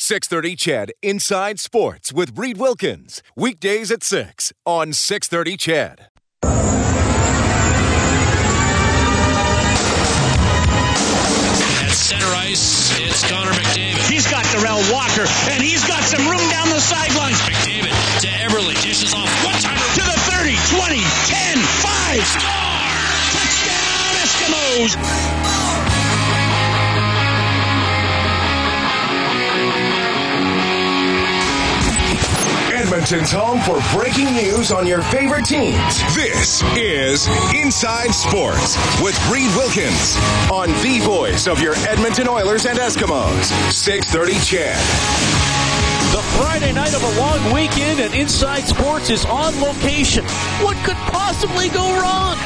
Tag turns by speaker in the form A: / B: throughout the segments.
A: 630 CHED Inside Sports with Reed Wilkins. Weekdays at 6 on 630 CHED.
B: At center ice, it's Connor McDavid.
C: He's got Darrell Walker, and he's got some room down the sidelines.
B: McDavid to Eberle. Dishes off one timer.
C: To the 30, 20, 10, 5.
B: Score!
C: Touchdown, Eskimos!
A: Edmonton's home for breaking news on your favorite teams. This is Inside Sports with Reed Wilkins on the voice of your Edmonton Oilers and Eskimos. 630 CHED.
D: The Friday night of a long weekend and Inside Sports is on location. What could possibly go wrong?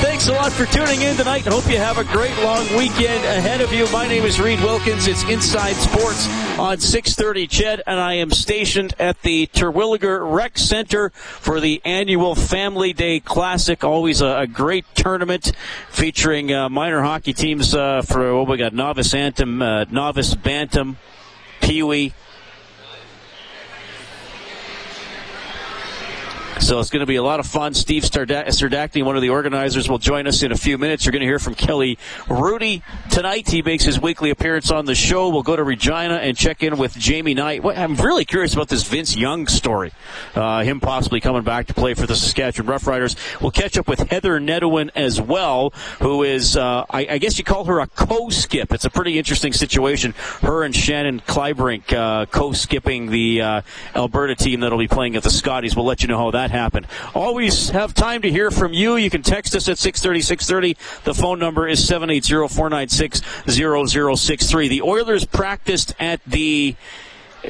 D: Thanks a lot for tuning in tonight and hope you have a great long weekend ahead of you. My name is Reed Wilkins. It's Inside Sports on 630 CHED, and I am stationed at the Terwillegar Rec Center for the annual Family Day Classic. Always a, a great tournament featuring uh, minor hockey teams uh, for what we got novice anthem, uh, novice bantam, Pee Wee, So it's going to be a lot of fun. Steve Serdachny, one of the organizers, will join us in a few minutes. You're going to hear from Kelly Hrudey tonight. He makes his weekly appearance on the show. We'll go to Regina and check in with Jamie Knight. I'm really curious about this Vince Young story. Uh, him possibly coming back to play for the Saskatchewan Roughriders. We'll catch up with Heather Nedohin as well, who is, uh, I, I, guess you call her a co-skip. It's a pretty interesting situation. Her and Shannon Kleibrink uh, co-skipping the uh, Alberta team that'll be playing at the Scotties. We'll let you know how that happen. Always have time to hear from you. You can text us at 630, 630. The phone number is 780-496-0063. The Oilers practiced at the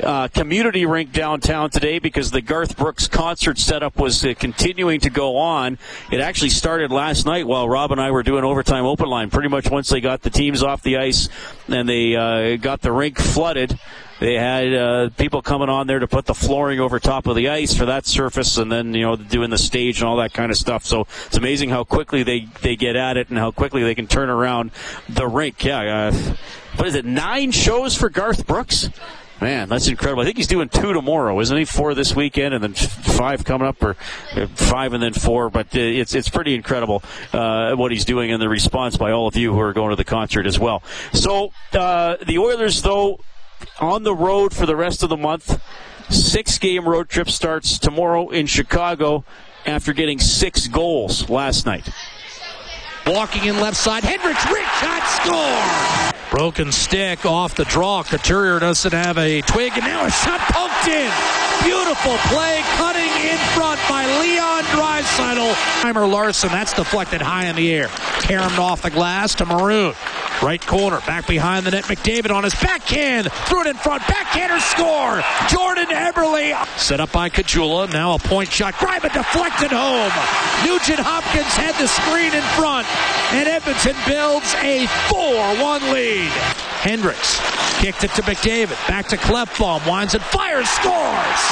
D: uh, community rink downtown today because the Garth Brooks concert setup was uh, continuing to go on. It actually started last night while Rob and I were doing overtime open line. Pretty much once they got the teams off the ice and they uh, got the rink flooded. They had uh, people coming on there to put the flooring over top of the ice for that surface, and then you know doing the stage and all that kind of stuff. So it's amazing how quickly they they get at it and how quickly they can turn around the rink. Yeah, uh, what is it? Nine shows for Garth Brooks. Man, that's incredible. I think he's doing two tomorrow, isn't he? Four this weekend, and then five coming up, or uh, five and then four. But uh, it's it's pretty incredible uh, what he's doing, and the response by all of you who are going to the concert as well. So uh, the Oilers, though, on the road for the rest of the month. Six game road trip starts tomorrow in Chicago after getting six goals last night.
C: Walking in left side, Hendricks, rich shot, score! Broken stick off the draw. Couturier doesn't have a twig, and now a shot poked in. Beautiful play, cutting in front by Leon Draisaitl. Timer Larson, that's deflected high in the air. Caromed off the glass to Maroon. Right corner, back behind the net. McDavid on his backhand, threw it in front. Backhander score. Jordan Eberle set up by Caggiula. Now a point shot. Greiman deflected home. Nugent Hopkins had the screen in front, and Edmonton builds a 4-1 lead. Hendricks kicked it to McDavid. Back to Klefbom. Winds and fires. Scores.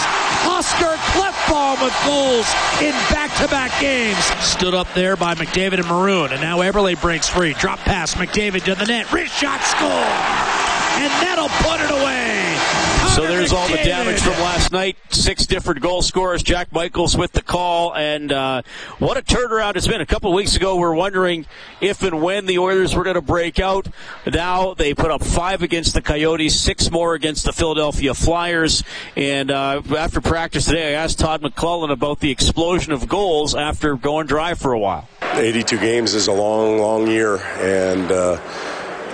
C: Oscar Klefbom with goals in back-to-back games. Stood up there by McDavid and Maroon, and now Eberle breaks free. Drop pass. McDavid to the net. Wrist shot. Score. And that'll put it away.
D: So there's all the damage from last night. Six different goal scorers. Jack Michaels with the call, and uh, what a turnaround it's been. A couple of weeks ago, we are wondering if and when the Oilers were going to break out. Now they put up five against the Coyotes, six more against the Philadelphia Flyers. And uh, after practice today, I asked Todd McLellan about the explosion of goals after going dry for a while.
E: 82 games is a long, long year, and. Uh,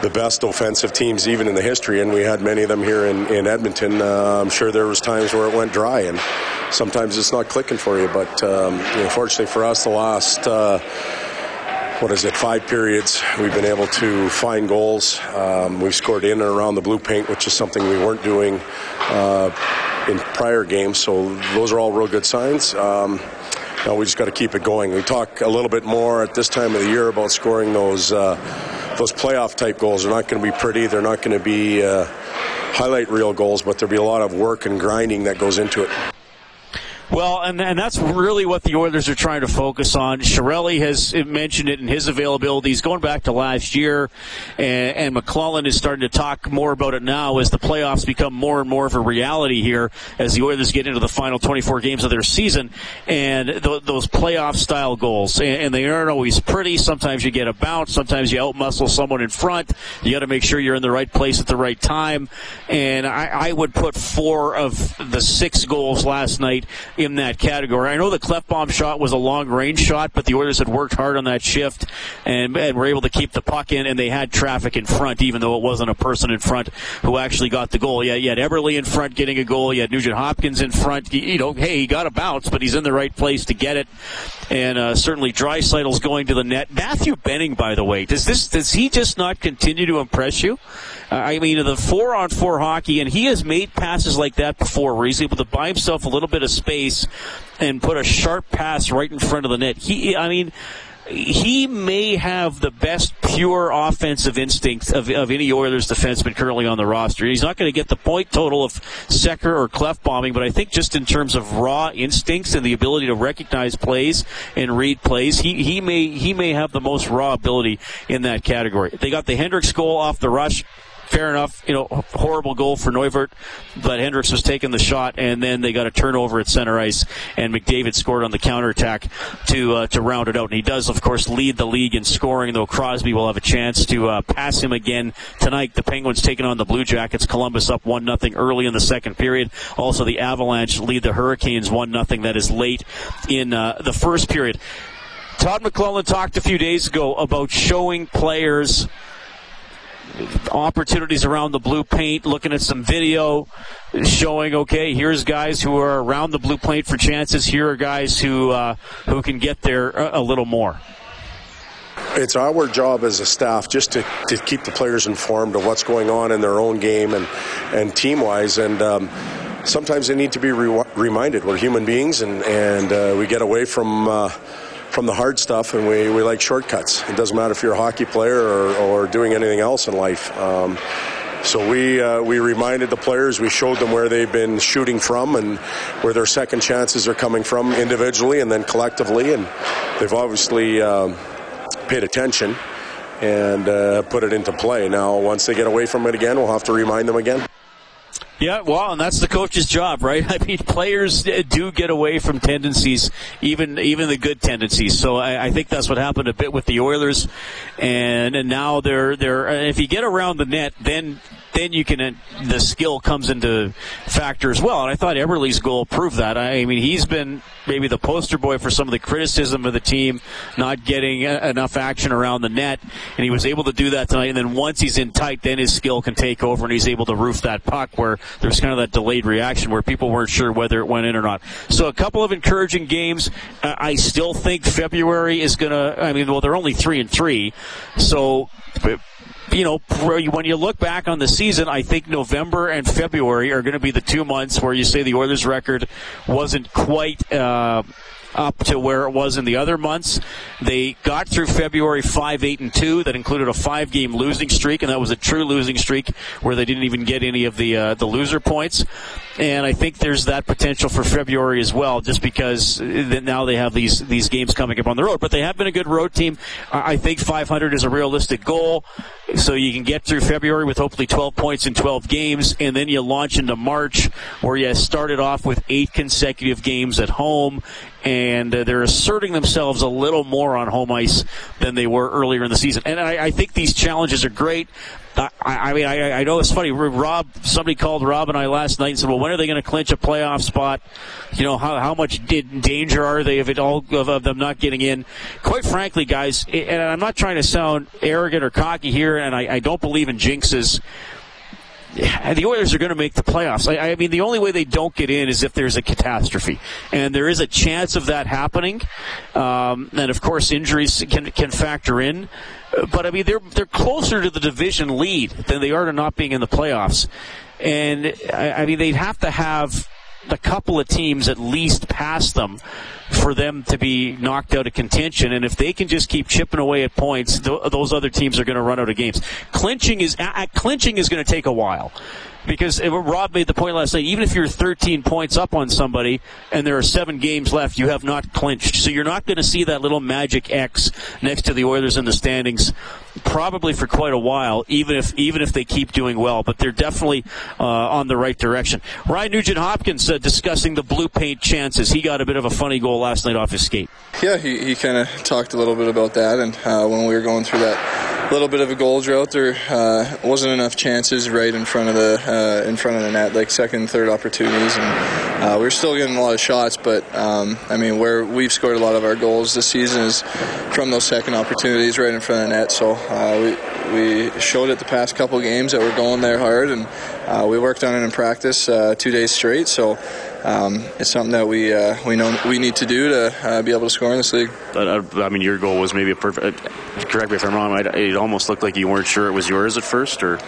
E: the best offensive teams even in the history, and we had many of them here in, in Edmonton. Uh, I'm sure there was times where it went dry, and sometimes it's not clicking for you. But um, you know, fortunately for us, the last uh, what is it, five periods, we've been able to find goals. Um, we've scored in and around the blue paint, which is something we weren't doing uh, in prior games. So those are all real good signs. Um, now we just got to keep it going. We talk a little bit more at this time of the year about scoring those uh, those playoff type goals. They're not going to be pretty. They're not going to be uh, highlight reel goals, but there'll be a lot of work and grinding that goes into it.
D: Well, and, and that's really what the Oilers are trying to focus on. Chiarelli has mentioned it in his availability. He's going back to last year, and, and McLellan is starting to talk more about it now as the playoffs become more and more of a reality here as the Oilers get into the final 24 games of their season. And th- those playoff style goals, and, and, they aren't always pretty. Sometimes you get a bounce, sometimes you outmuscle someone in front. You got to make sure you're in the right place at the right time. And I, I would put four of the six goals last night in that category. I know the Klefbom shot was a long range shot, but the Oilers had worked hard on that shift and, and were able to keep the puck in, and they had traffic in front, even though it wasn't a person in front who actually got the goal. Yeah, you had Eberle in front getting a goal. You had Nugent Hopkins in front. You know, hey, he got a bounce, but he's in the right place to get it. And uh, certainly Draisaitl's going to the net. Matthew Benning, by the way, does this does he just not continue to impress you? Uh, I mean, the four on four hockey, and he has made passes like that before, where he's able to buy himself a little bit of space and put a sharp pass right in front of the net. He, I mean, he may have the best pure offensive instinct of, of any Oilers defenseman currently on the roster. He's not going to get the point total of Sekera or Cleft Klefboming, but I think just in terms of raw instincts and the ability to recognize plays and read plays, he, he may he may have the most raw ability in that category. They got the Hendricks goal off the rush fair enough, you know, horrible goal for Neuvirth, but Hendricks was taking the shot, and then they got a turnover at center ice, and McDavid scored on the counterattack to uh, to round it out. And he does, of course, lead the league in scoring, though Crosby will have a chance to uh, pass him again tonight. The Penguins taking on the Blue Jackets. Columbus up 1 nothing early in the second period. Also, the Avalanche lead the Hurricanes 1 nothing. That is late in uh, the first period. Todd McLellan talked a few days ago about showing players opportunities around the blue paint, looking at some video showing, okay, here's guys who are around the blue paint for chances. Here are guys who uh, who can get there a, a little more.
E: It's our job as a staff just to, to keep the players informed of what's going on in their own game and, and team wise. And um, sometimes they need to be re- reminded we're human beings and, and uh, we get away from. Uh, from the hard stuff, and we, we like shortcuts. It doesn't matter if you're a hockey player or, or doing anything else in life. Um, so we uh, we reminded the players, we showed them where they've been shooting from and where their second chances are coming from individually and then collectively, and they've obviously um, paid attention and uh, put it into play. Now, once they get away from it again, we'll have to remind them again.
D: Yeah, well, and that's the coach's job, right? I mean, players uh, do get away from tendencies, even even the good tendencies. So I, I think that's what happened a bit with the Oilers, and and now they're they're uh, if you get around the net, then then you can uh, the skill comes into factor as well. And I thought Eberle's goal proved that. I mean, he's been maybe the poster boy for some of the criticism of the team not getting enough action around the net, and he was able to do that tonight. And then once he's in tight, then his skill can take over, and he's able to roof that puck where there's kind of that delayed reaction where people weren't sure whether it went in or not. So a couple of encouraging games. I still think February is going to. I mean, well, they're only three and three, so you know, when you look back on the season, I think November and February are going to be the two months where you say the Oilers' record wasn't quite. Uh, up to where it was in the other months. They got through February 5 8 and 2. That included a five game losing streak, and that was a true losing streak where they didn't even get any of the uh, the loser points. And I think there's that potential for February as well, just because now they have these these games coming up on the road. But they have been a good road team. I think 500 is a realistic goal, so you can get through February with hopefully 12 points in 12 games, and then you launch into March, where you started off with eight consecutive games at home and uh, they're asserting themselves a little more on home ice than they were earlier in the season. And I, I think these challenges are great. I, I mean, I, I, know it's funny. Rob, somebody called Rob and I last night and said, "Well, when are they going to clinch a playoff spot? You know, how how much did, danger are they of it all of, of them not getting in?" Quite frankly, guys, and I'm not trying to sound arrogant or cocky here, and I, I don't believe in jinxes the Oilers are going to make the playoffs. I, I, mean, the only way they don't get in is if there's a catastrophe, and there is a chance of that happening. Um, and of course, injuries can can factor in. But I mean, they're they're closer to the division lead than they are to not being in the playoffs. And I, I mean, they'd have to have a couple of teams at least pass them for them to be knocked out of contention. And if they can just keep chipping away at points, th- those other teams are going to run out of games. Clinching is clinching is going to take a while because Rob made the point last night. Even if you're 13 points up on somebody and there are seven games left, you have not clinched. So you're not going to see that little magic X next to the Oilers in the standings probably for quite a while. Even if even if they keep doing well, but they're definitely uh, on the right direction. Ryan Nugent Hopkins uh, discussing the blue paint chances. He got a bit of a funny goal last night off his skate.
F: Yeah, he, he kind of talked a little bit about that, and uh, when we were going through that little bit of a goal drought. There uh, wasn't enough chances right in front of the uh, in front of the net, like second, third opportunities, and uh, we are still getting a lot of shots. But um, I mean, where we've scored a lot of our goals this season is from those second opportunities right in front of the net. So uh, we we showed it the past couple games that we're going there hard, and uh, we worked on it in practice two days straight. So um, it's something that we uh, we know we need to do to uh, be able to score in this league.
D: Uh, I mean, your goal was maybe a perfect. Uh, correct me if I'm wrong. It almost looked like you weren't sure it was yours at first, or.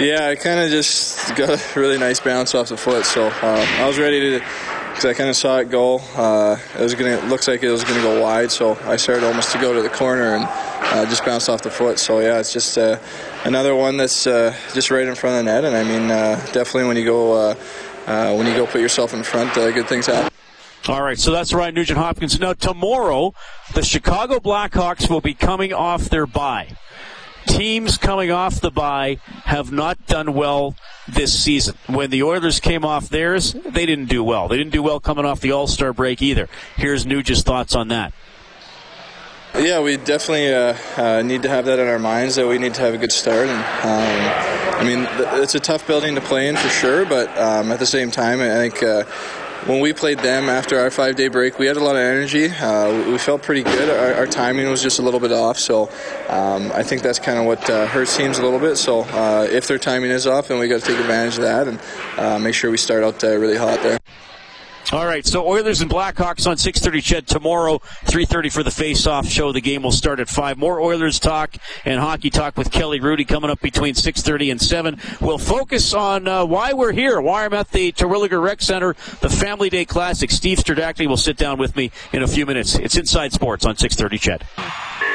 F: Yeah, I kind of just got a really nice bounce off the foot, so uh, I was ready to because I kind of saw it go. Uh, it was gonna it looks like it was gonna go wide, so I started almost to go to the corner and uh, just bounced off the foot. So yeah, it's just uh, another one that's uh, just right in front of the net, and I mean definitely when you go uh, when you go put yourself in front, uh, good things happen.
D: All right, so that's Ryan Nugent Hopkins. Now, tomorrow, the Chicago Blackhawks will be coming off their bye. Teams coming off the bye have not done well this season. When the Oilers came off theirs, they didn't do well. They didn't do well coming off the All Star break either. Here's Nugent's thoughts on that.
F: Yeah, we definitely uh, uh, need to have that in our minds that we need to have a good start. And um, I mean, it's a tough building to play in for sure, but um, at the same time, I think. Uh, when we played them after our five day break, we had a lot of energy. Uh, we felt pretty good. Our, our, timing was just a little bit off, so um, I think that's kind of what uh, hurts teams a little bit. So uh, if their timing is off, then we got to take advantage of that and uh, make sure we start out uh, really hot there.
D: All right, so Oilers and Blackhawks on 6:30 CHED tomorrow, 3:30 for the face-off show. The game will start at 5. More Oilers talk and hockey talk with Kelly Hrudey coming up between 6:30 and 7. We'll focus on uh, why we're here, why I'm at the Terwillegar Rec Center, the Family Day Classic. Steve Serdachny will sit down with me in a few minutes. It's Inside Sports on 6:30 CHED.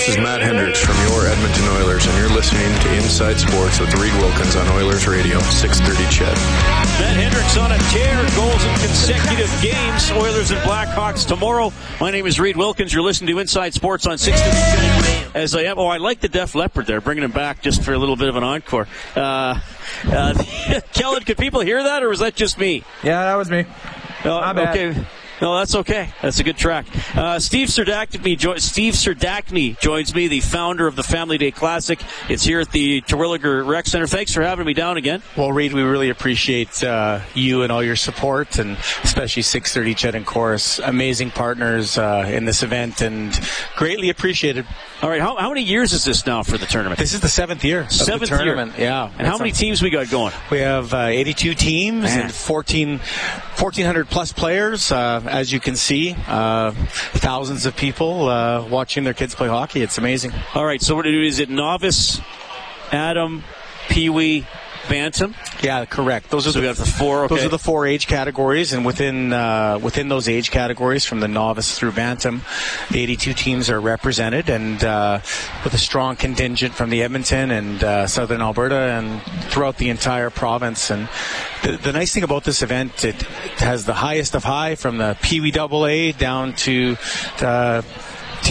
G: This is Matt Hendricks from your Edmonton Oilers, and you're listening to Inside Sports with Reed Wilkins on Oilers Radio, 630 CHED.
D: Matt Hendricks on a tear, goals in consecutive games. Oilers and Blackhawks tomorrow. My name is Reed Wilkins. You're listening to Inside Sports on 630 CHED. As I am, oh, I like the Def Leppard there, bringing him back just for a little bit of an encore. Uh, uh, Kellen, could people hear that, or was that just me?
H: Yeah, that was me.
D: Uh, okay. No, that's okay. That's a good track. Uh, Steve Serdachny, jo- Steve Serdachny joins me, the founder of the Family Day Classic. It's here at the Terwillegar Rec Center. Thanks for having me down again.
H: Well, Reed, we really appreciate uh, you and all your support, and especially 630 CHED and Corus. Amazing partners uh, in this event, and greatly appreciated.
D: All right, how, how many years is this now for the tournament?
H: This is the seventh year.
D: Seventh
H: tournament,
D: year.
H: yeah.
D: And how many teams we got going?
H: We have uh, 82 teams Man. and 14, 1,400 plus players. Uh, as you can see, uh, thousands of people uh, watching their kids play hockey. It's amazing.
D: All right, so what do is it? Novice, Atom, Pee Wee, Bantam.
H: Yeah, correct. Those are
D: so
H: the,
D: the four.
H: Okay. Those are the four age categories, and within uh, within those age categories, from the novice through bantam, the 82 teams are represented, and uh, with a strong contingent from the Edmonton and uh, Southern Alberta and throughout the entire province. And the, the nice thing about this event, it, it has the highest of high from the Pee Wee Double A down to. The,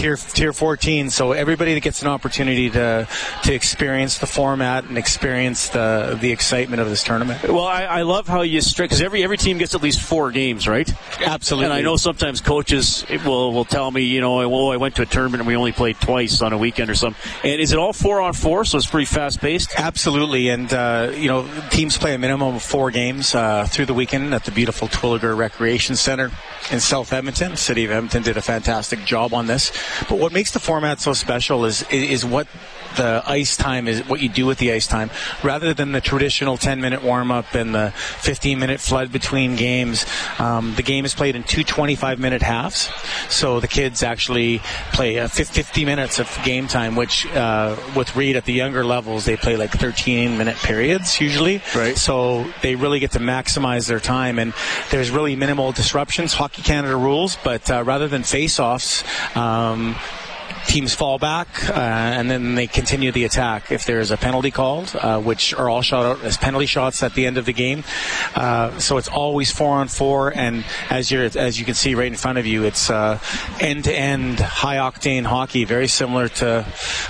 H: tier tier 14. So everybody that gets an opportunity to to experience the format and experience the the excitement of this tournament.
D: Well, I, I love how you strict because every every team gets at least four games, right?
H: Absolutely.
D: And I know sometimes coaches will will tell me, you know, oh, I went to a tournament and we only played twice on a weekend or something. And is it all four on four? So it's pretty fast paced.
H: Absolutely, and uh, you know, teams play a minimum of four games uh, through the weekend at the beautiful Terwillegar Recreation Center in South Edmonton. The City of Edmonton did a fantastic job on this. But what makes the format so special is is what the ice time is what you do with the ice time rather than the traditional 10 minute warm up and the 15 minute flood between games. Um, the game is played in two 25 minute halves. So the kids actually play uh, 50 minutes of game time, which uh, with Reed at the younger levels, they play like 13 minute periods usually.
D: Right.
H: So they really get to maximize their time and there's really minimal disruptions. Hockey Canada rules, but uh, rather than face offs, um, teams fall back uh, and then they continue the attack if there's a penalty called, uh, which are all shot out as penalty shots at the end of the game. Uh, so it's always four on four, and as you as you can see right in front of you, it's end to end high octane hockey, very similar to,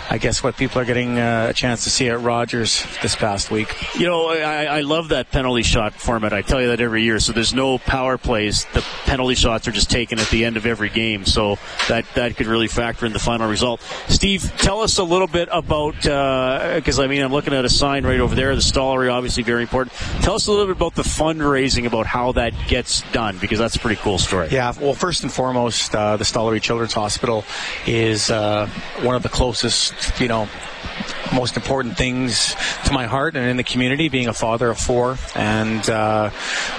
H: I guess, what people are getting uh, a chance to see at Rogers this past week.
D: You know, I, I love that penalty shot format. I tell you that every year. So there's no power plays. The penalty shots are just taken at the end of every game. So that that could really factor in the final result. Steve, tell us a little bit about because uh, I mean I'm looking at a sign right over there. The Stollery, obviously very important. Tell us a little bit about the fundraising, about how that gets done, because that's a pretty cool story.
H: Yeah. Well, first and foremost, uh, the Stollery Children's Hospital is uh, one of the closest, you know, most important things to my heart and in the community, being a father of four, and uh,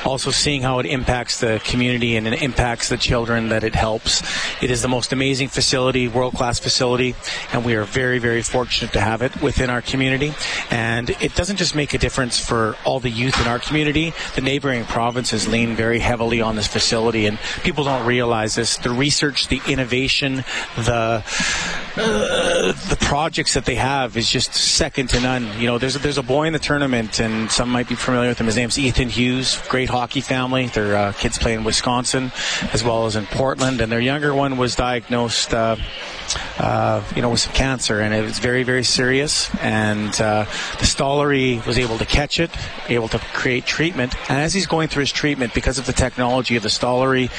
H: also seeing how it impacts the community and it impacts the children that it helps. It is the most amazing facility, world class facility, and we are very, very fortunate to have it within our community. And it doesn't just make a difference for all the youth in our community, the neighboring provinces lean very heavily on this facility, and people don't realize this. The research, the innovation, the uh, the projects that they have is just second to none. You know, there's a, there's a boy in the tournament, and some might be familiar with him. His name's Ethan Hughes. Great hockey family. Their uh, kids play in Wisconsin as well as in Portland, and their younger one was diagnosed. Uh, uh, you know, with some cancer, and it was very, very serious. And uh, the Stollery was able to catch it, able to create treatment. And as he's going through his treatment, because of the technology of the Stollery,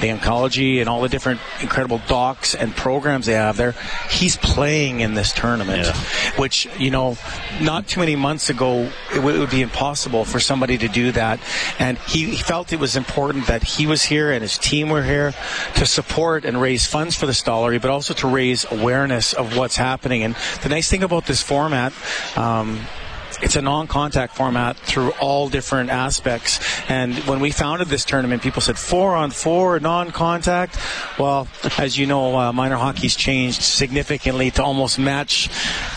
H: the oncology, and all the different incredible docs and programs they have there, he's playing in this tournament.
D: Yeah.
H: Which you know, not too many months ago, it, w- it would be impossible for somebody to do that. And he, felt it was important that he was here and his team were here to support and raise funds for the Stollery, but also to raise awareness of what's happening. And the nice thing about this format, um, it's a non-contact format through all different aspects. And when we founded this tournament, people said four on four, non-contact. Well, as you know, uh, minor hockey's changed significantly to almost match.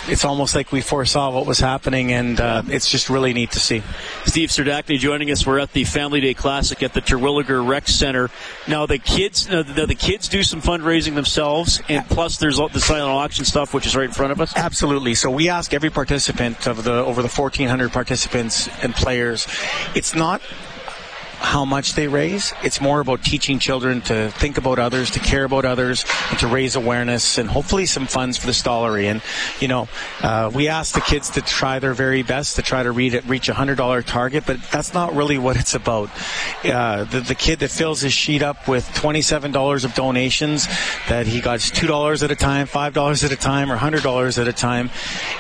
H: It's almost like we foresaw what was happening, and uh, it's just really neat to see.
D: Steve Serdachny joining us. We're at the Family Day Classic at the Terwillegar Rec Center. Now the kids, now the, the kids do some fundraising themselves, and plus there's the silent auction stuff, which is right in front of us.
H: Absolutely. So we ask every participant of the over the 1,400 participants and players. It's not how much they raise. It's more about teaching children to think about others, to care about others, and to raise awareness and hopefully some funds for the Stollery. And, you know, uh, we ask the kids to try their very best to try to it, reach a $100 target, but that's not really what it's about. Uh, the, the kid that fills his sheet up with $27 of donations that he got $2 at a time, $5 at a time, or $100 at a time,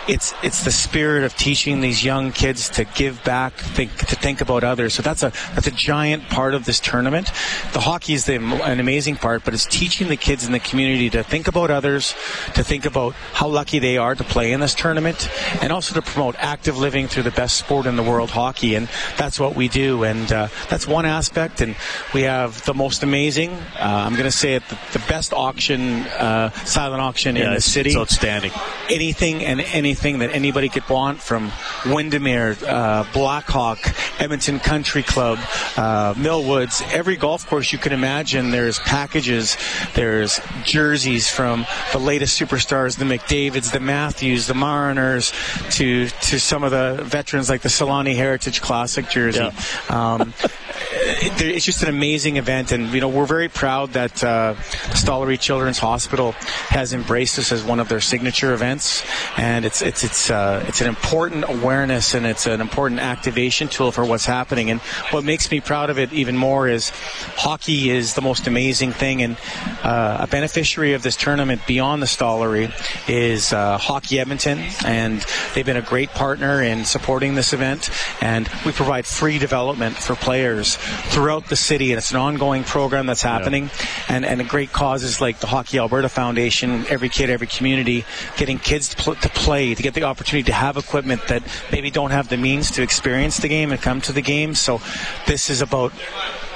H: it's, it's the spirit of teaching these young kids to give back, think, to think about others. So that's a, that's a giant part of this tournament. The hockey is the, an amazing part, but it's teaching the kids in the community to think about others, to think about how lucky they are to play in this tournament, and also to promote active living through the best sport in the world, hockey. And that's what we do. And uh, that's one aspect. And we have the most amazing, uh, I'm going to say it, the, the best auction, uh, silent auction
D: Yeah,
H: in the city.
D: it's outstanding.
H: Anything and anything that anybody could want from Windermere, uh, Blackhawk, Edmonton Country Club, uh, Millwoods, every golf course you can imagine. There's packages, there's jerseys from the latest superstars, the McDavids, the Matthews, the Marners, to to some of the veterans like the Selanne Heritage Classic jersey. Um, it's just an amazing event, and you know we're very proud that uh, Stollery Children's Hospital has embraced this as one of their signature events, and it's it's it's uh, it's an important awareness and it's an important activation tool for what's happening. And what makes me proud of it even more is hockey is the most amazing thing, and uh, a beneficiary of this tournament beyond the Stollery is uh, Hockey Edmonton, and they've been a great partner in supporting this event, and we provide free development for players throughout the city, and it's an ongoing program that's happening, yeah. and and great causes like the Hockey Alberta Foundation, every kid, every community, getting kids to, pl- to play, to get the opportunity to have equipment that maybe don't have the means to experience the game and come to the game. So this is about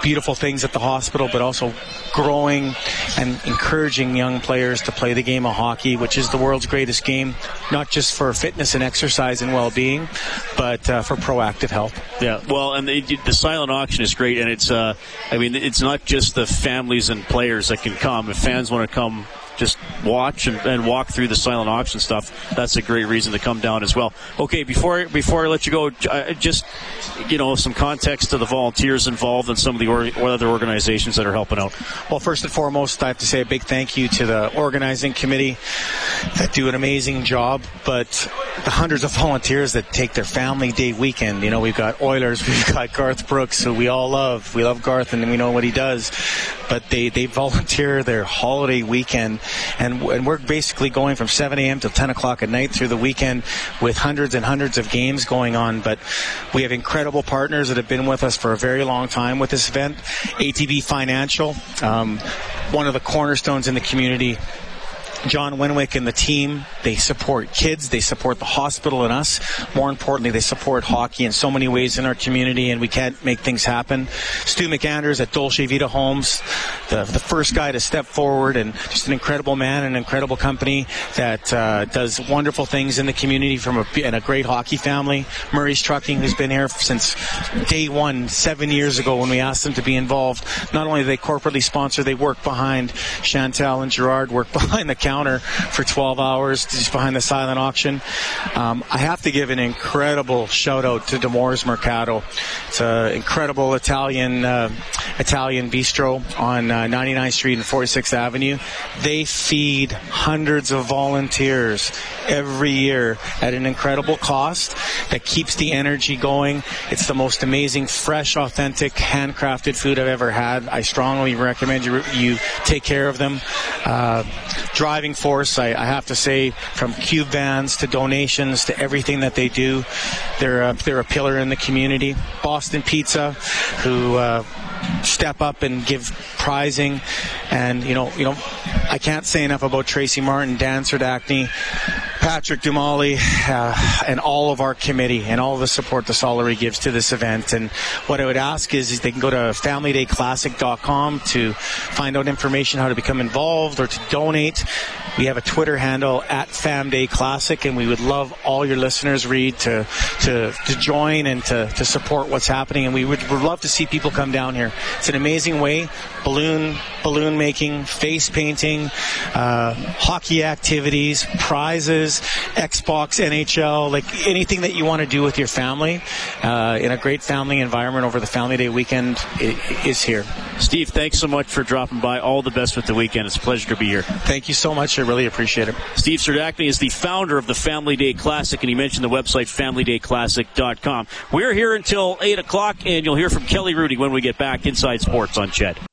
H: beautiful things at the hospital, but also growing and encouraging young players to play the game of hockey, which is the world's greatest game, not just for fitness and exercise and well-being, but uh, for proactive health.
D: Yeah, well, and the, the, silent auction is great, and it's, uh, I mean, it's not just the families and players that can come. If fans want to come just watch and, and, walk through the silent auction stuff, that's a great reason to come down as well. Okay, before before I let you go, uh, just you know some context to the volunteers involved and some of the or, other organizations that are helping out.
H: Well, first and foremost, I have to say a big thank you to the organizing committee that do an amazing job, but the hundreds of volunteers that take their family day weekend. You know, we've got Oilers, we've got Garth Brooks, who we all love. We love Garth, and we know what he does, but they they volunteer their holiday weekend and, and we're basically going from 7 a.m. till 10 o'clock at night through the weekend with hundreds and hundreds of games going on. But we have incredible partners that have been with us for a very long time with this event. ATB Financial, um, one of the cornerstones in the community John Winwick and the team, they support kids, they support the hospital and us. More importantly, they support hockey in so many ways in our community, and we can't make things happen. Stu McAndrews at Dolce Vita Homes, the, the first guy to step forward, and just an incredible man, an incredible company that uh, does wonderful things in the community from a, and a great hockey family. Murray's Trucking, who's been here since day one, seven years ago when we asked them to be involved. Not only they corporately sponsor, they work behind Chantel and Gerard, work behind the counter for 12 hours just behind the silent auction. Um, I have to give an incredible shout out to Demore's Mercato. It's an incredible Italian uh, Italian bistro on uh, 99th Street and 46th Avenue. They feed hundreds of volunteers every year at an incredible cost that keeps the energy going. It's the most amazing, fresh, authentic, handcrafted food I've ever had. I strongly recommend you, you take care of them. Uh, driving force, I, I, have to say, from cube vans to donations to everything that they do, they're a, they're a pillar in the community. Boston Pizza, who uh, step up and give prizing, and you know, you know, I can't say enough about Tracy Martin, Dan Serdachny, Patrick Dumali, uh, and all of our committee and all the support the Stollery gives to this event. And what I would ask is, is they can go to FamilyDayClassic.com to find out information how to become involved or to donate. We have a Twitter handle at FamDayClassic, and we would love all your listeners, Reed, to to, to join and to, to support what's happening. And we would, would love to see people come down here. It's an amazing way. Balloon balloon making, face painting, uh, hockey activities, prizes, Xbox, NHL, like anything that you want to do with your family uh, in a great family environment over the Family Day weekend is here.
D: Steve, thanks so much for dropping by. All the best with the weekend. It's a pleasure to be here.
H: Thank you so much. I really appreciate it.
D: Steve Serdachny is the founder of the Family Day Classic, and he mentioned the website FamilyDayClassic.com. We're here until 8 o'clock, and you'll hear from Kelly Hrudey when we get back inside sports on CHED.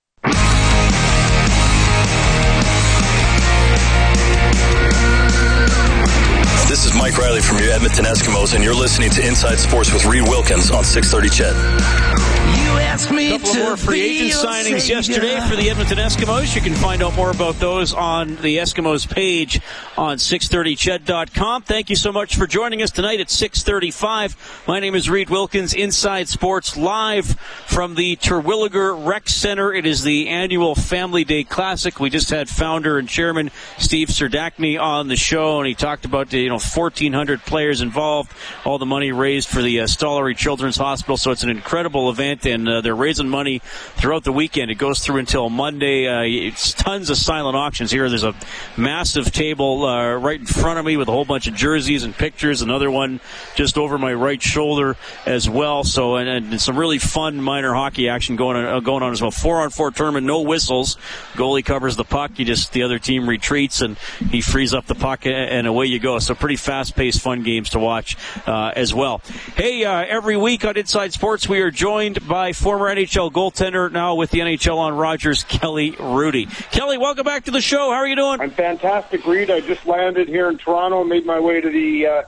I: Riley from your Edmonton Eskimos, and you're listening to Inside Sports with Reed Wilkins on 630 CHED
D: ask me a couple more free agent signings yesterday for the Edmonton Eskimos. You can find out more about those on the Eskimos page on 630ched.com. Thank you so much for joining us tonight at 635. My name is Reed Wilkins, Inside Sports, live from the Terwillegar Rec Center. It is the annual Family Day Classic. We just had founder and chairman Steve Serdachny on the show, and he talked about the you know 1,400 players involved. All the money raised for the uh, Stollery Children's Hospital. So it's an incredible event, and uh, they're raising money throughout the weekend. It goes through until Monday. Uh, it's tons of silent auctions here. There's a massive table uh, right in front of me with a whole bunch of jerseys and pictures. Another one just over my right shoulder as well. So and, and some really fun minor hockey action going on, uh, going on as well. Four on four tournament, no whistles. Goalie covers the puck. You just the other team retreats and he frees up the puck and away you go. So pretty fast paced, fun games to watch uh, as well. Hey, uh, every week on Inside Sports we are joined by former NHL goaltender now with the NHL on Rogers, Kelly Hrudey. Kelly, welcome back to the show. How are you doing?
J: I'm fantastic, Reed. I just landed here in Toronto, and made my way to the uh,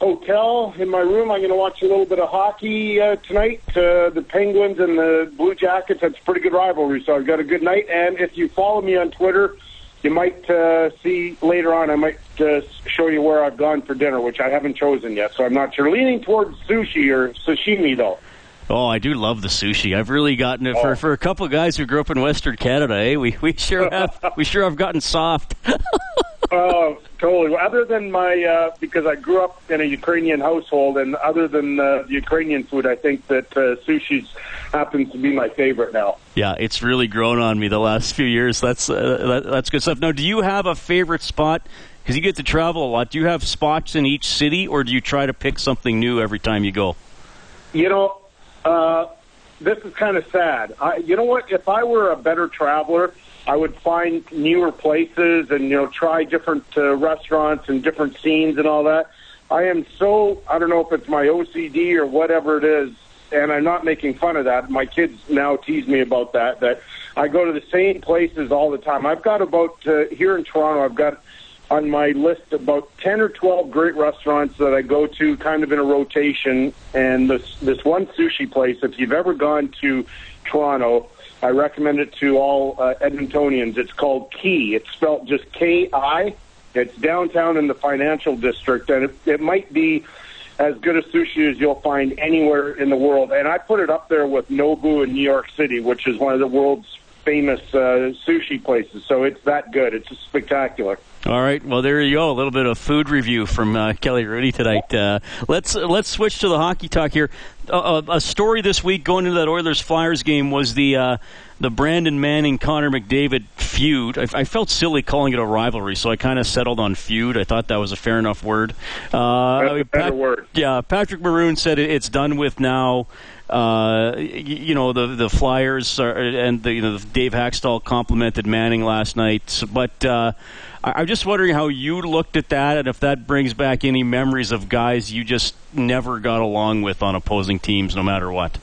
J: hotel in my room. I'm going to watch a little bit of hockey uh, tonight. Uh, the Penguins and the Blue Jackets. That's a pretty good rivalry, so I've got a good night. And if you follow me on Twitter, you might uh, see later on. I might uh, show you where I've gone for dinner, which I haven't chosen yet. So I'm not sure. Leaning towards sushi or sashimi, though.
D: Oh, I do love the sushi. I've really gotten it for, oh. for a couple of guys who grew up in Western Canada. Eh? We we sure have we sure have gotten soft.
J: oh, totally. Other than my uh, because I grew up in a Ukrainian household, and other than uh, the Ukrainian food, I think that uh, sushi happens to be my favorite now.
D: Yeah, it's really grown on me the last few years. That's uh, that, that's good stuff. Now, do you have a favorite spot? Because you get to travel a lot. Do you have spots in each city, or do you try to pick something new every time you go?
J: You know, uh, this is kind of sad. I, you know what? If I were a better traveler, I would find newer places and you know try different uh, restaurants and different scenes and all that. I am so I don't know if it's my OCD or whatever it is, and I'm not making fun of that. My kids now tease me about that. That I go to the same places all the time. I've got about uh, here in Toronto. I've got on my list about 10 or 12 great restaurants that I go to kind of in a rotation. And this, this one sushi place, if you've ever gone to Toronto, I recommend it to all uh, Edmontonians. It's called Key. It's spelled just K-I. It's downtown in the financial district, and it, it might be as good a sushi as you'll find anywhere in the world. And I put it up there with Nobu in New York City, which is one of the world's famous uh, sushi places. So it's that good. It's spectacular.
D: All right. Well, there you go. A little bit of food review from uh, Kelly Hrudey tonight. Uh, let's let's switch to the hockey talk here. Uh, a story this week going into that Oilers Flyers game was the uh, the Brandon Manning Connor McDavid feud. I, I, felt silly calling it a rivalry, so I kind of settled on feud. I thought that was a fair enough word.
J: Uh, better Pat- word.
D: Yeah, Patrick Maroon said it's done with now. Uh, you know the the Flyers are, and the, you know Dave Hakstol complimented Manning last night, but uh, I'm just wondering how you looked at that, and if that brings back any memories of guys you just never got along with on opposing teams, no matter what.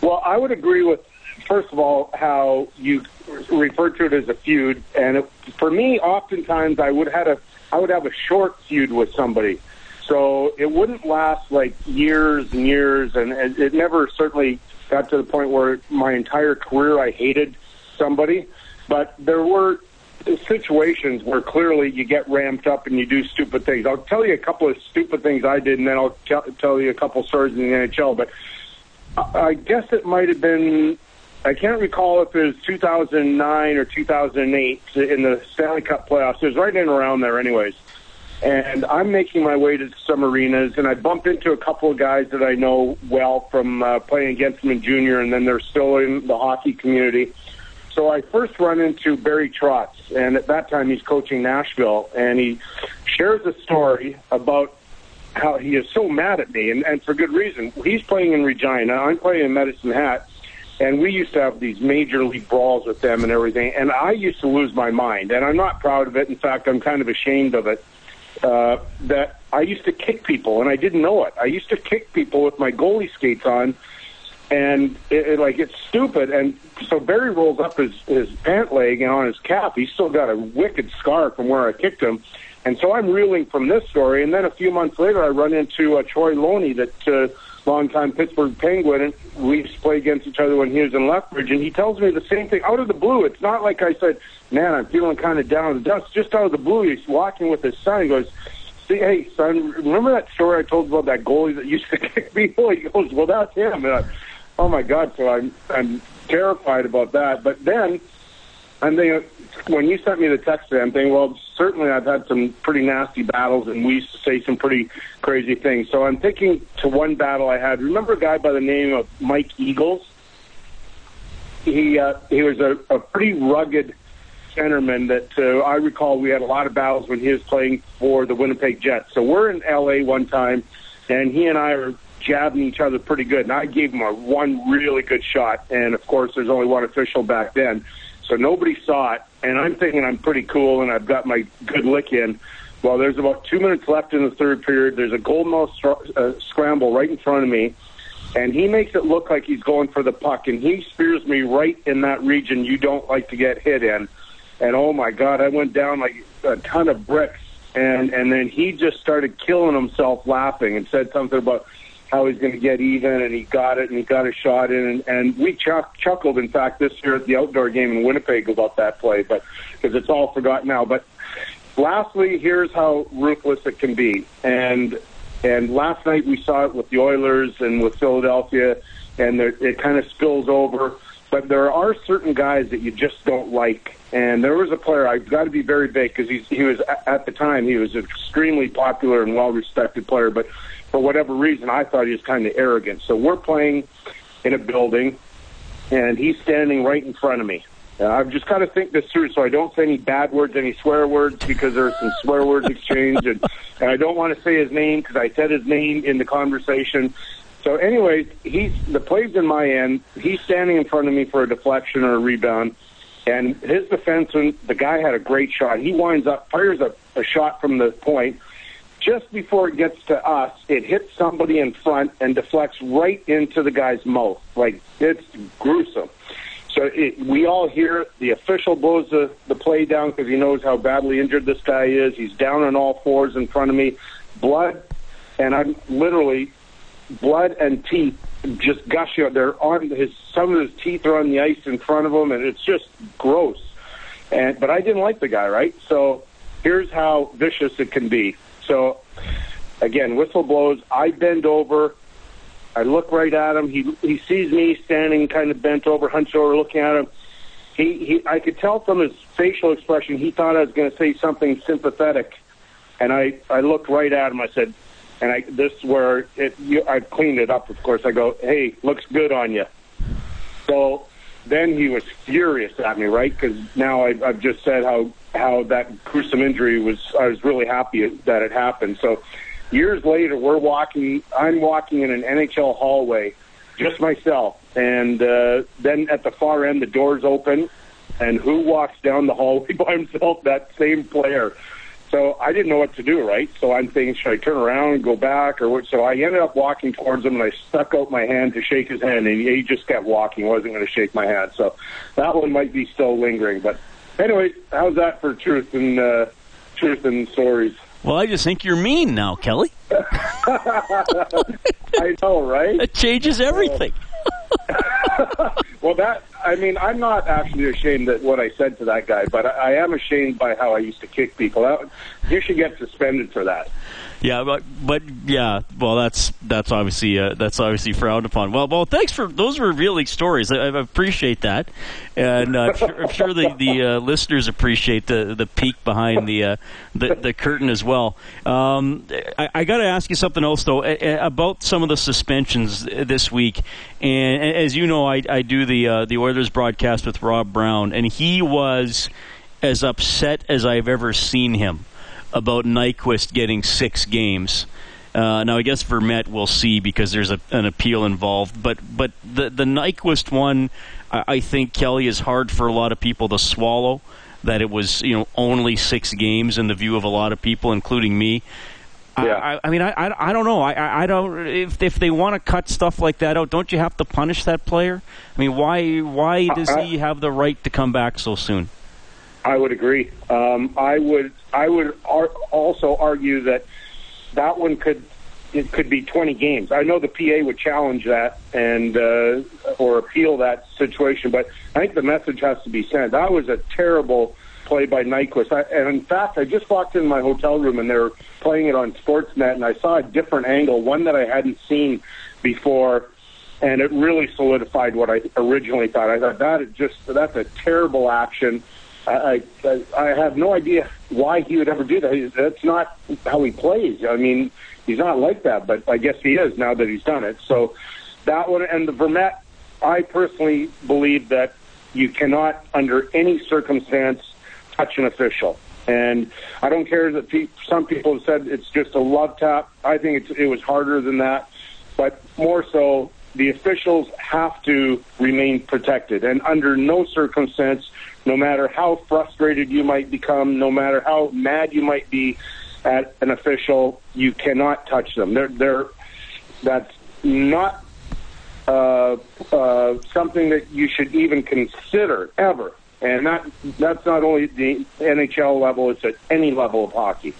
J: Well, I would agree with first of all how you refer to it as a feud, and it, for me, oftentimes I would have a I would have a short feud with somebody so it wouldn't last like years and years, and it never certainly got to the point where my entire career I hated somebody. But there were situations where clearly you get ramped up and you do stupid things. I'll tell you a couple of stupid things I did, and then I'll tell you a couple of stories in the NHL. But I guess it might have been. I can't recall if it was 2009 or 2008 in the Stanley Cup playoffs. It was right in around there, anyways and I'm making my way to some arenas, and I bump into a couple of guys that I know well from uh, playing against them in junior, and then they're still in the hockey community. So I first run into Barry Trotz, and at that time he's coaching Nashville, and he shares a story about how he is so mad at me, and, and for good reason. He's playing in Regina, I'm playing in Medicine Hat, and we used to have these major league brawls with them and everything, and I used to lose my mind, and I'm not proud of it. In fact, I'm kind of ashamed of it uh, that I used to kick people and I didn't know it. I used to kick people with my goalie skates on, and it, it, like it's stupid. And so Barry rolls up his his pant leg and on his calf, he's still got a wicked scar from where I kicked him. And so I'm reeling from this story. And then a few months later, I run into uh, Troy Loney, that uh, longtime Pittsburgh Penguin, and we used to play against each other when he was in Lethbridge. And he tells me the same thing out of the blue. It's not like I said, man, I'm feeling kind of down in the dust. Just out of the blue, he's walking with his son. He goes, see, hey, son, remember that story I told about that goalie that used to kick people? He goes, well, that's him. And I, oh, my God. So I'm, I'm terrified about that. But then I'm thinking, when you sent me the text today, I'm thinking, well, certainly I've had some pretty nasty battles, and we used to say some pretty crazy things. So I'm thinking to one battle I had. Remember a guy by the name of Mike Eagles? He uh, he was a, a pretty rugged centerman that uh, I recall we had a lot of battles when he was playing for the Winnipeg Jets. So we're in L.A. one time, and he and I are jabbing each other pretty good. And I gave him a one really good shot, and of course, there's only one official back then, so nobody saw it. And I'm thinking I'm pretty cool, and I've got my good lick in. Well, there's about two minutes left in the third period. There's a goal mouth uh, scramble right in front of me and he makes it look like he's going for the puck, and he spears me right in that region you don't like to get hit in. And oh my God, I went down like a ton of bricks, and and then he just started killing himself laughing and said something about how he's going to get even, and he got it, and he got a shot in, and, and we chuck, chuckled, in fact, this year at the outdoor game in Winnipeg about that play, but because it's all forgotten now. But lastly, here's how ruthless it can be, and and last night we saw it with the Oilers and with Philadelphia, and there, it kind of spills over. But there are certain guys that you just don't like. And there was a player I've got to be very vague because he was at the time he was an extremely popular and well respected player, but for whatever reason I thought he was kind of arrogant. So we're playing in a building, and he's standing right in front of me. Uh, I've just got to think this through so I don't say any bad words, any swear words, because there's some swear words exchanged, and, and I don't want to say his name because I said his name in the conversation. So, anyways, he's the play's in my end. He's standing in front of me for a deflection or a rebound, and his defenseman, the guy had a great shot. He winds up, fires a, a shot from the point. Just before it gets to us, it hits somebody in front and deflects right into the guy's mouth. Like it's gruesome. So it, we all hear the official blows the, the play down because he knows how badly injured this guy is. He's down on all fours in front of me, blood, and I'm literally blood and teeth just gushing. They're on his some of his teeth are on the ice in front of him, and it's just gross. And but I didn't like the guy, right? So here's how vicious it can be. So again, whistle blows. I bend over. I look right at him. He he sees me standing, kind of bent over, hunched over, looking at him. He, he I could tell from his facial expression he thought I was going to say something sympathetic, and I I looked right at him. I said, and I this is where it you, I cleaned it up. Of course, I go, hey, looks good on you. So then he was furious at me, right? Because now I've, I've just said how how that gruesome injury was. I was really happy that it happened. So Years later, we're walking. I'm walking in an NHL hallway, just myself, and uh, then at the far end, the doors open, and who walks down the hallway by himself? That same player. So I didn't know what to do, right? So I'm thinking, should I turn around and go back or what? So I ended up walking towards him and I stuck out my hand to shake his hand and he just kept walking, wasn't going to shake my hand. So that one might be still lingering. But anyway, how's that for truth and uh, truth and stories?
D: Well, I just think you're mean now, Kelly.
J: I know, right?
D: It changes everything.
J: well, that I mean, I'm not actually ashamed at what I said to that guy, but I, I am ashamed by how I used to kick people. out. you should get suspended for that.
D: Yeah, but but yeah, well, that's that's obviously uh, that's obviously frowned upon. Well, well, thanks for those revealing stories. I, I appreciate that, and uh, I'm sure, I'm sure the the uh, listeners appreciate the the peek behind the uh, the, the curtain as well. Um, I, I got to ask you something else though about some of the suspensions this week, and as you know, I, I do the uh, the Oilers broadcast with Rob Brown, and he was as upset as I've ever seen him about Nyquist getting six games. Uh, now, I guess Vermette we'll see because there's a, an appeal involved. But but the the Nyquist one, I, I, think Kelly is hard for a lot of people to swallow. That it was you know only six games in the view of a lot of people, including me.
J: Yeah.
D: I, I mean, I, I, I don't know. I, I don't. If if they want to cut stuff like that out, don't you have to punish that player? I mean, why why does he have the right to come back so soon?
J: I would agree. Um, I would I would ar- also argue that that one could it could be 20 games. I know the PA would challenge that and uh, or appeal that situation, but I think the message has to be sent. That was a terrible play by Nyquist. I, and in fact, I just walked in my hotel room and they were playing it on Sportsnet, and I saw a different angle, one that I hadn't seen before, and it really solidified what I originally thought. I thought that just that's a terrible action I, I I have no idea why he would ever do that. That's not how he plays. I mean, he's not like that, but I guess he is now that he's done it. So that one and the Vermette, I personally believe that you cannot, under any circumstance, touch an official. And I don't care that pe- some people have said it's just a love tap. I think it was harder than that, but more so, the officials have to remain protected. And under no circumstance, no matter how frustrated you might become, no matter how mad you might be at an official, you cannot touch them. They're, they're that's not uh, uh, something that you should even consider ever. And that that's not only the NHL level; it's at any level of hockey.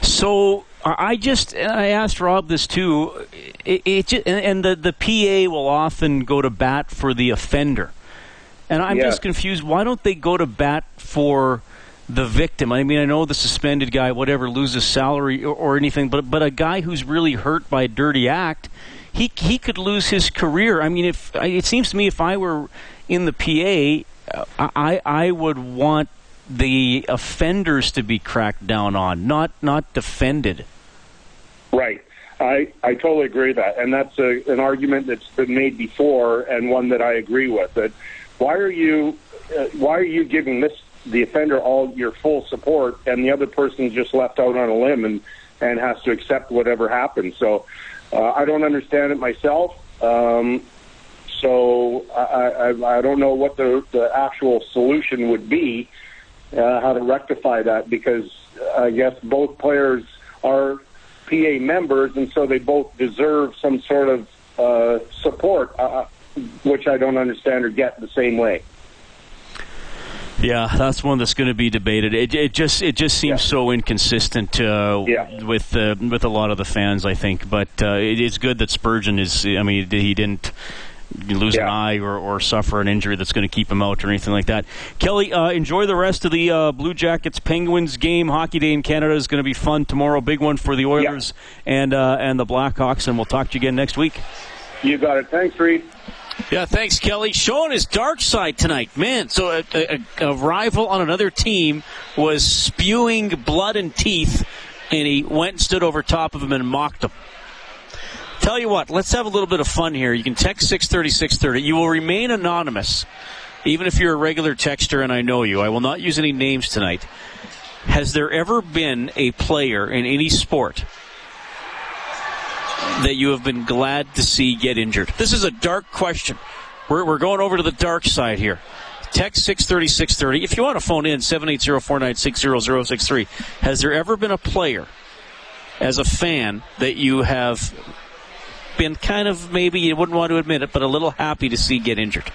D: So I just I asked Rob this too. It, it just, and the the PA will often go to bat for the offender, and I'm
J: Yeah.
D: just confused. Why don't they go to bat for the victim? I mean, I know the suspended guy, whatever, loses salary or, or anything, but but a guy who's really hurt by a dirty act, he he could lose his career. I mean, if it seems to me, if I were in the PA, I I would want the offenders to be cracked down on, not not defended.
J: Right. I, I totally agree with that. And that's a, an argument that's been made before and one that I agree with. That why are you uh, why are you giving this the offender all your full support and the other person's just left out on a limb and and has to accept whatever happens. So uh, I don't understand it myself. Um, so I, I, I don't know what the, the actual solution would be, uh, how to rectify that, because I guess both players are PA members, and so they both deserve some sort of uh, support, uh, which I don't understand or get the same way.
D: Yeah, that's one that's going to be debated. It, it just it just seems so inconsistent uh,
J: Yeah.
D: with uh, with a lot of the fans, I think. But uh, it is good that Spurgeon is. I mean, he didn't lose an eye or, or suffer an injury that's going to keep him out or anything like that. Kelly, uh, enjoy the rest of the uh, Blue Jackets Penguins game. Hockey Day in Canada is going to be fun tomorrow. Big one for the Oilers and uh, and the Blackhawks, and we'll talk to you again next week.
J: You got it. Thanks, Reid.
D: Yeah, thanks, Kelly. Showing his dark side tonight, man. So a, a, a rival on another team was spewing blood and teeth, and he went and stood over top of him and mocked him. Tell you what, let's have a little bit of fun here. You can text six thirty six thirty. You will remain anonymous, even if you're a regular texter and I know you. I will not use any names tonight. Has there ever been a player in any sport that you have been glad to see get injured? This is a dark question. We're, we're going over to the dark side here. Text 630 630. If you want to phone in, 780 496 0063. Has there ever been a player as a fan that you have been kind of maybe you wouldn't want to admit it, but a little happy to see get injured?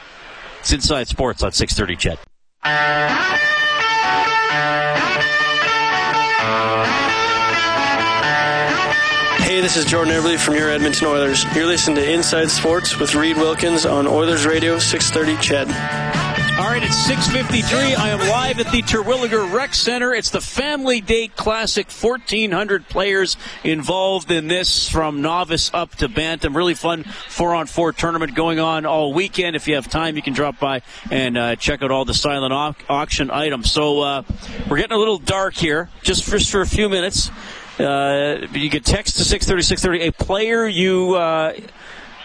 D: It's Inside Sports on 630 CHED.
K: Hey, this is Jordan Eberle from your Edmonton Oilers. You're listening to Inside Sports with Reid Wilkins on Oilers Radio 630 Ched.
D: All right, it's 6:53. I am live at the Terwillegar Rec Center. It's the Family Day Classic. 1,400 players involved in this, from novice up to bantam. Really fun four-on-four tournament going on all weekend. If you have time, you can drop by and uh, check out all the silent au- auction items. So uh, we're getting a little dark here, just for, just for a few minutes. Uh, you can text to 630 630 a player you. Uh,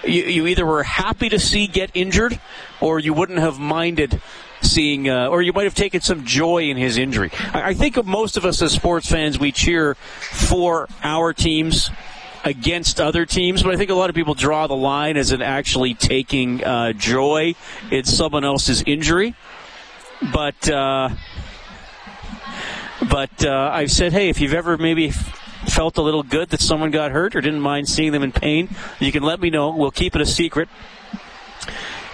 D: you, you either were happy to see get injured or you wouldn't have minded seeing uh, or you might have taken some joy in his injury. I, I think of most of us as sports fans we cheer for our teams against other teams but i think a lot of people draw the line as in actually taking uh, joy in someone else's injury. But uh, but uh, I've said, hey, if you've ever maybe felt a little good that someone got hurt or didn't mind seeing them in pain, you can let me know. We'll keep it a secret.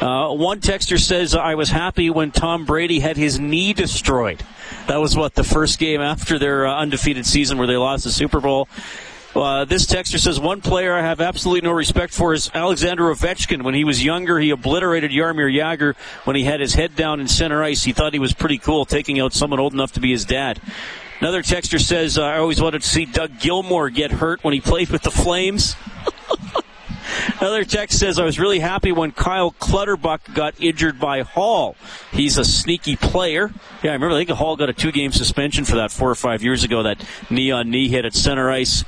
D: Uh, one texter says, I was happy when Tom Brady had his knee destroyed. That was what, the first game after their uh, undefeated season where they lost the Super Bowl. Uh, this texter says one player I have absolutely no respect for is Alexander Ovechkin. When he was younger, he obliterated Jaromir Jagr when he had his head down in center ice. He thought he was pretty cool, taking out someone old enough to be his dad. Another texter says uh, I always wanted to see Doug Gilmour get hurt when he played with the Flames. Another text says, I was really happy when Cal Clutterbuck got injured by Hall. He's a sneaky player. Yeah, I remember, I think Hall got a two game suspension for that four or five years ago, that knee on knee hit at center ice.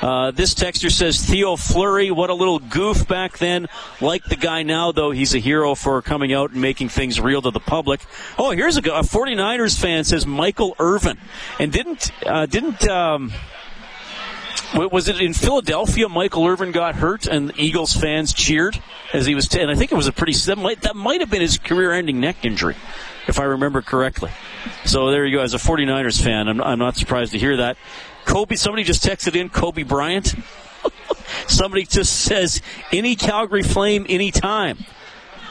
D: Uh, this texter says Theo Fleury, what a little goof back then. Like the guy now, though, he's a hero for coming out and making things real to the public. Oh, here's a, a 49ers fan says Michael Irvin, and didn't uh, didn't. Um, was it in Philadelphia? Michael Irvin got hurt, and Eagles fans cheered as he was. T- and I think it was a pretty that might that might have been his career-ending neck injury, if I remember correctly. So there you go. As a 49ers fan, I'm, I'm not surprised to hear that. Kobe, somebody just texted in Kobe Bryant. somebody just says any Calgary Flame anytime.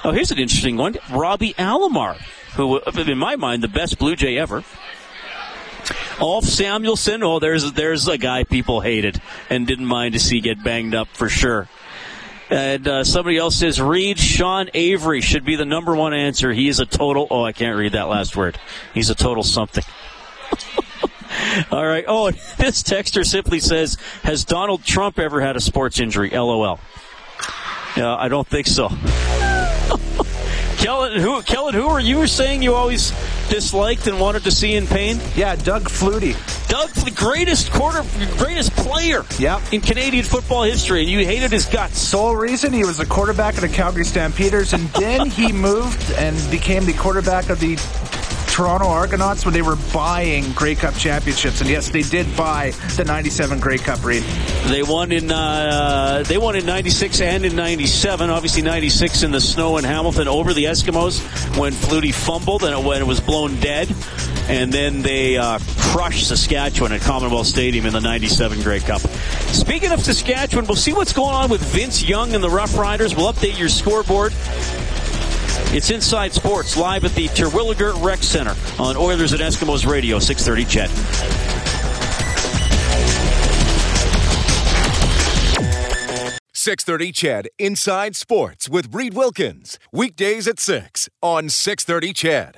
D: Oh, here's an interesting one. Robbie Alomar, who, in my mind, the best Blue Jay ever. Ulf Samuelsson, Oh, there's there's a guy people hated and didn't mind to see get banged up for sure. And uh, somebody else says Reid Sean Avery should be the number one answer. He is a total. Oh, I can't read that last word. He's a total something. All right. Oh, this texter simply says, "Has Donald Trump ever had a sports injury?" LOL. Yeah, I don't think so. Kellen, who Kellen, who are you saying you always disliked and wanted to see in pain?
L: Yeah, Doug Flutie.
D: Doug, the greatest quarter, greatest player
L: yep.
D: in Canadian football history, and you hated his guts.
L: Sole reason he was the quarterback of the Calgary Stampeders, and then he moved and became the quarterback of the Toronto Argonauts when they were buying Grey Cup championships, and yes, they did buy the '97 Grey Cup. Reid.
D: They won in uh, they won in '96 and in '97. Obviously, '96 in the snow in Hamilton over the Eskimos when Flutie fumbled and when it was blown dead, and then they uh, crushed Saskatchewan at Commonwealth Stadium in the '97 Grey Cup. Speaking of Saskatchewan, we'll see what's going on with Vince Young and the Rough Riders. We'll update your scoreboard. It's Inside Sports live at the Terwillegar Rec Center on Oilers and Eskimos Radio, 630 CHED.
A: Six thirty CHED Inside Sports with Reid Wilkins weekdays at six on six thirty CHED.